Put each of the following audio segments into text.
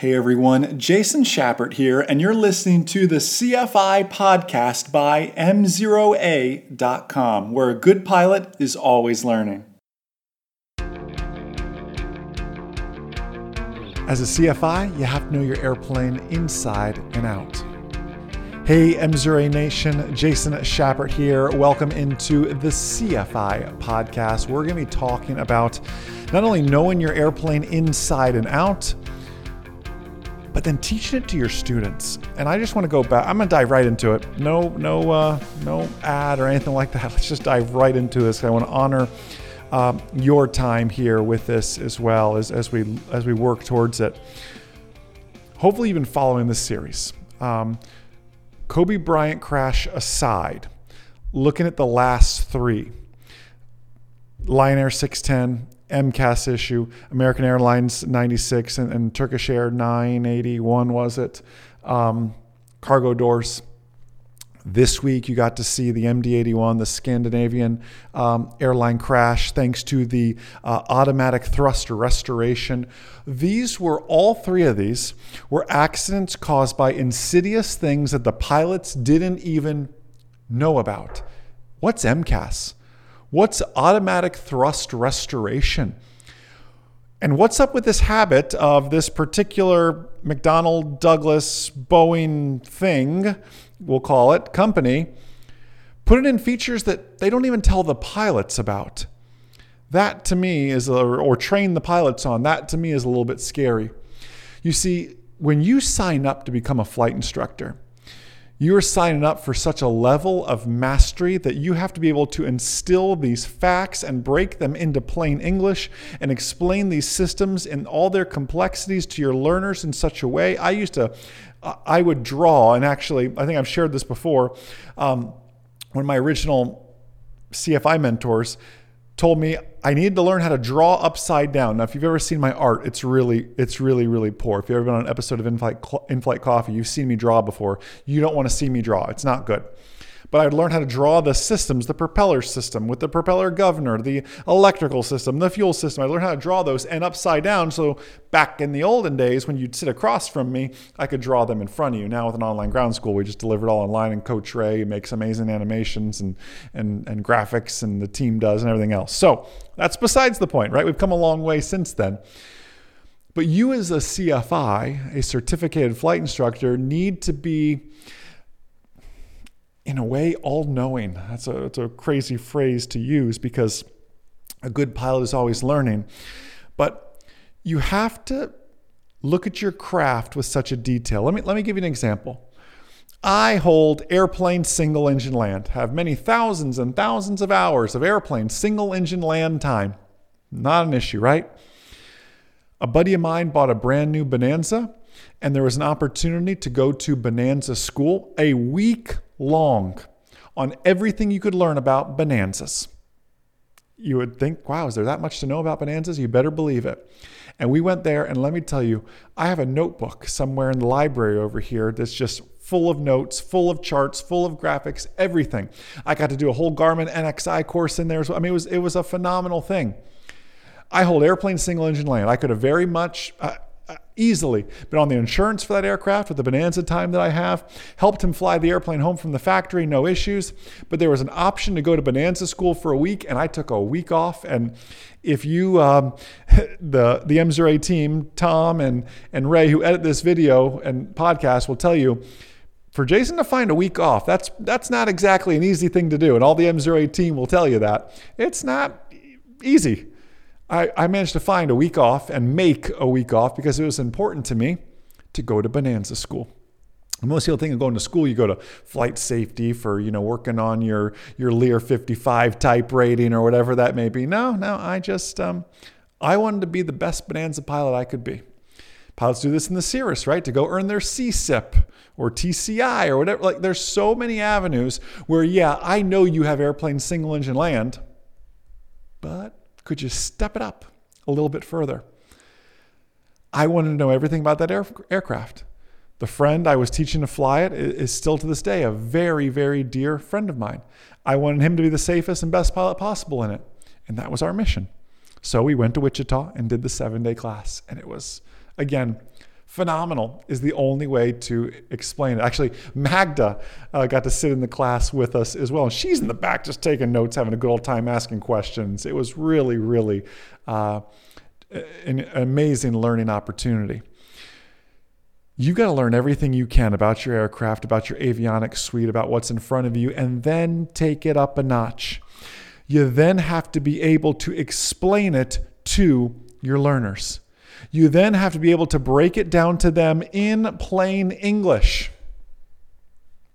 Hey everyone, Jason Schappert here, and you're listening to the CFI podcast by MzeroA.com, where a good pilot is always learning. As a CFI, you have to know your airplane inside and out. Hey, MzeroA Nation, Jason Schappert here. Welcome into the CFI podcast. We're going to be talking about not only knowing your airplane inside and out, but then teaching it to your students. And I just want to go back. I'm going to dive right into it. No, no, uh, no ad or anything like that. Let's just dive right into this. I want to honor um, your time here with this as well as, as we as we work towards it. Hopefully, you've been following this series. Um, Kobe Bryant crash aside, looking at the last three. Lion Air 610, MCAS issue, American Airlines 96 and, and Turkish Air 981 was it? Um, cargo doors. This week, you got to see the MD 81, the Scandinavian um, airline crash, thanks to the uh, automatic thruster restoration. These were all three of these were accidents caused by insidious things that the pilots didn't even know about. What's MCAS? What's automatic thrust restoration? And what's up with this habit of this particular McDonnell Douglas Boeing thing, we'll call it, company, putting in features that they don't even tell the pilots about? That to me is, a, or train the pilots on, that to me is a little bit scary. You see, when you sign up to become a flight instructor, you are signing up for such a level of mastery that you have to be able to instill these facts and break them into plain English and explain these systems in all their complexities to your learners in such a way. I used to, I would draw, and actually, I think I've shared this before. Um, one of my original CFI mentors told me I needed to learn how to draw upside down. Now, if you've ever seen my art, it's really, it's really, really poor. If you've ever been on an episode of In-Flight, In-Flight Coffee, you've seen me draw before. You don't want to see me draw. It's not good but I'd learn how to draw the systems, the propeller system with the propeller governor, the electrical system, the fuel system. I learned how to draw those and upside down. So back in the olden days, when you'd sit across from me, I could draw them in front of you. Now with an online ground school, we just deliver it all online, and Coach Ray makes amazing animations and and and graphics, and the team does, and everything else. So that's besides the point, right? We've come a long way since then. But you, as a CFI, a certificated flight instructor, need to be in a way, all knowing. That's a, that's a crazy phrase to use because a good pilot is always learning. But you have to look at your craft with such a detail. Let me, let me give you an example. I hold airplane single engine land, have many thousands and thousands of hours of airplane single engine land time. Not an issue, right? A buddy of mine bought a brand new Bonanza, and there was an opportunity to go to Bonanza school a week long on everything you could learn about bonanzas. You would think, wow, is there that much to know about bonanzas? You better believe it. And we went there, and let me tell you, I have a notebook somewhere in the library over here that's just full of notes, full of charts, full of graphics, everything. I got to do a whole Garmin NXI course in there. I mean, it was it was a phenomenal thing. I hold airplane single engine land. I could have very much. Uh, easily been on the insurance for that aircraft with the Bonanza time that I have, helped him fly the airplane home from the factory, no issues. But there was an option to go to Bonanza school for a week, and I took a week off. And if you, um, the the MzeroA team, Tom and and Ray, who edit this video and podcast, will tell you. For Jason to find a week off, that's that's not exactly an easy thing to do, and all the MzeroA team will tell you that it's not easy. I, I managed to find a week off and make a week off because it was important to me to go to Bonanza School. Most people think of going to school, you go to flight safety for, you know, working on your, your Lear 55 type rating or whatever that may be. No, no, I just, um, I wanted to be the best Bonanza pilot I could be. Pilots do this in the Cirrus, right? To go earn their CSIP or TCI or whatever. Like there's so many avenues where, yeah, I know you have airplane single engine land, but could you step it up a little bit further? I wanted to know everything about that air, aircraft. The friend I was teaching to fly it is still to this day a very, very dear friend of mine. I wanted him to be the safest and best pilot possible in it. And that was our mission. So we went to Wichita and did the seven day class. And it was, again, phenomenal is the only way to explain it. Actually, Magda uh, got to sit in the class with us as well. And she's in the back just taking notes, having a good old time asking questions. It was really, really uh, an amazing learning opportunity. You got to learn everything you can about your aircraft, about your avionics suite, about what's in front of you, and then take it up a notch. You then have to be able to explain it to your learners. You then have to be able to break it down to them in plain English.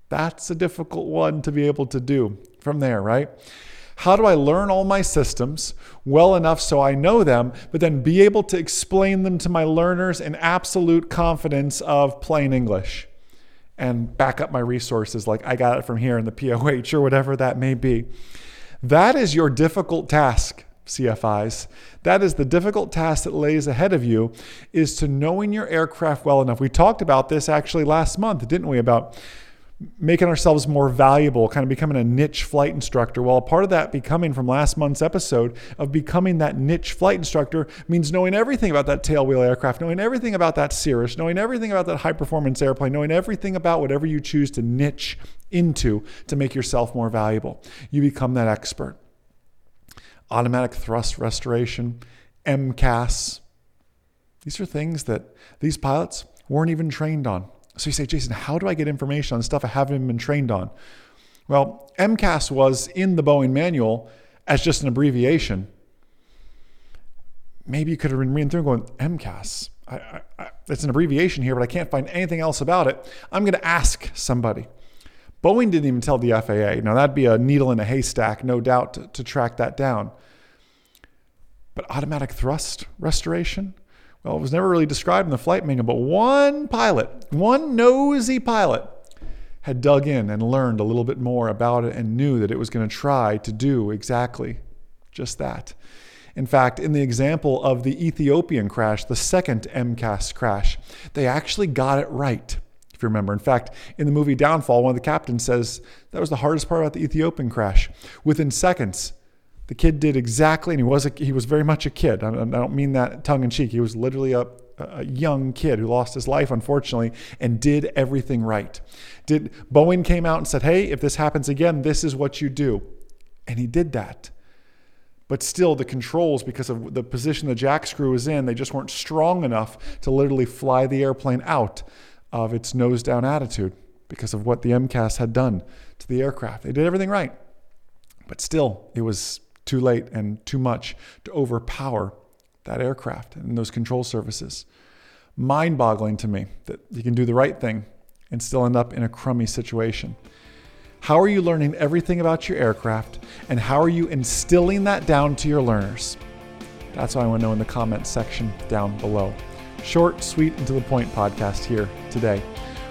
That's a difficult one to be able to do from there, right? How do I learn all my systems well enough so I know them, but then be able to explain them to my learners in absolute confidence of plain English and back up my resources like I got it from here in the POH or whatever that may be? That is your difficult task CFIs. That is the difficult task that lays ahead of you is to knowing your aircraft well enough. We talked about this actually last month, didn't we? About making ourselves more valuable, kind of becoming a niche flight instructor. Well, part of that becoming from last month's episode of becoming that niche flight instructor means knowing everything about that tailwheel aircraft, knowing everything about that Cirrus, knowing everything about that high performance airplane, knowing everything about whatever you choose to niche into to make yourself more valuable. You become that expert automatic thrust restoration, MCAS. These are things that these pilots weren't even trained on. So you say, Jason, how do I get information on stuff I haven't been trained on? Well, MCAS was in the Boeing manual as just an abbreviation. Maybe you could have been reading through going, MCAS. I, I, I, it's an abbreviation here, but I can't find anything else about it. I'm going to ask somebody. Boeing didn't even tell the FAA. Now, that'd be a needle in a haystack, no doubt, to, to track that down. But automatic thrust restoration? Well, it was never really described in the flight manual, but one pilot, one nosy pilot, had dug in and learned a little bit more about it and knew that it was going to try to do exactly just that. In fact, in the example of the Ethiopian crash, the second MCAS crash, they actually got it right if you remember. In fact, in the movie Downfall, one of the captains says that was the hardest part about the Ethiopian crash. Within seconds, the kid did exactly, and he was a, he was very much a kid. I don't mean that tongue in cheek. He was literally a, a young kid who lost his life, unfortunately, and did everything right. Did Boeing came out and said, "Hey, if this happens again, this is what you do," and he did that. But still, the controls, because of the position the jack screw was in, they just weren't strong enough to literally fly the airplane out of its nose down attitude because of what the MCAS had done to the aircraft. They did everything right, but still, it was too late and too much to overpower that aircraft and those control surfaces. Mind boggling to me that you can do the right thing and still end up in a crummy situation. How are you learning everything about your aircraft and how are you instilling that down to your learners? That's what I want to know in the comments section down below. Short, sweet, and to the point podcast here today.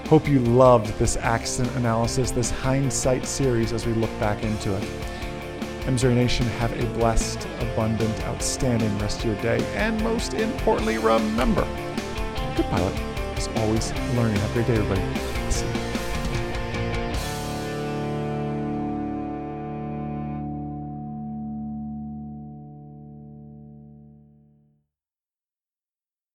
Hope you loved this accident analysis, this hindsight series as we look back into it. MzeroA Nation, have a blessed, abundant, outstanding rest of your day. And most importantly, remember, good pilot is always learning. Have a great day, everybody.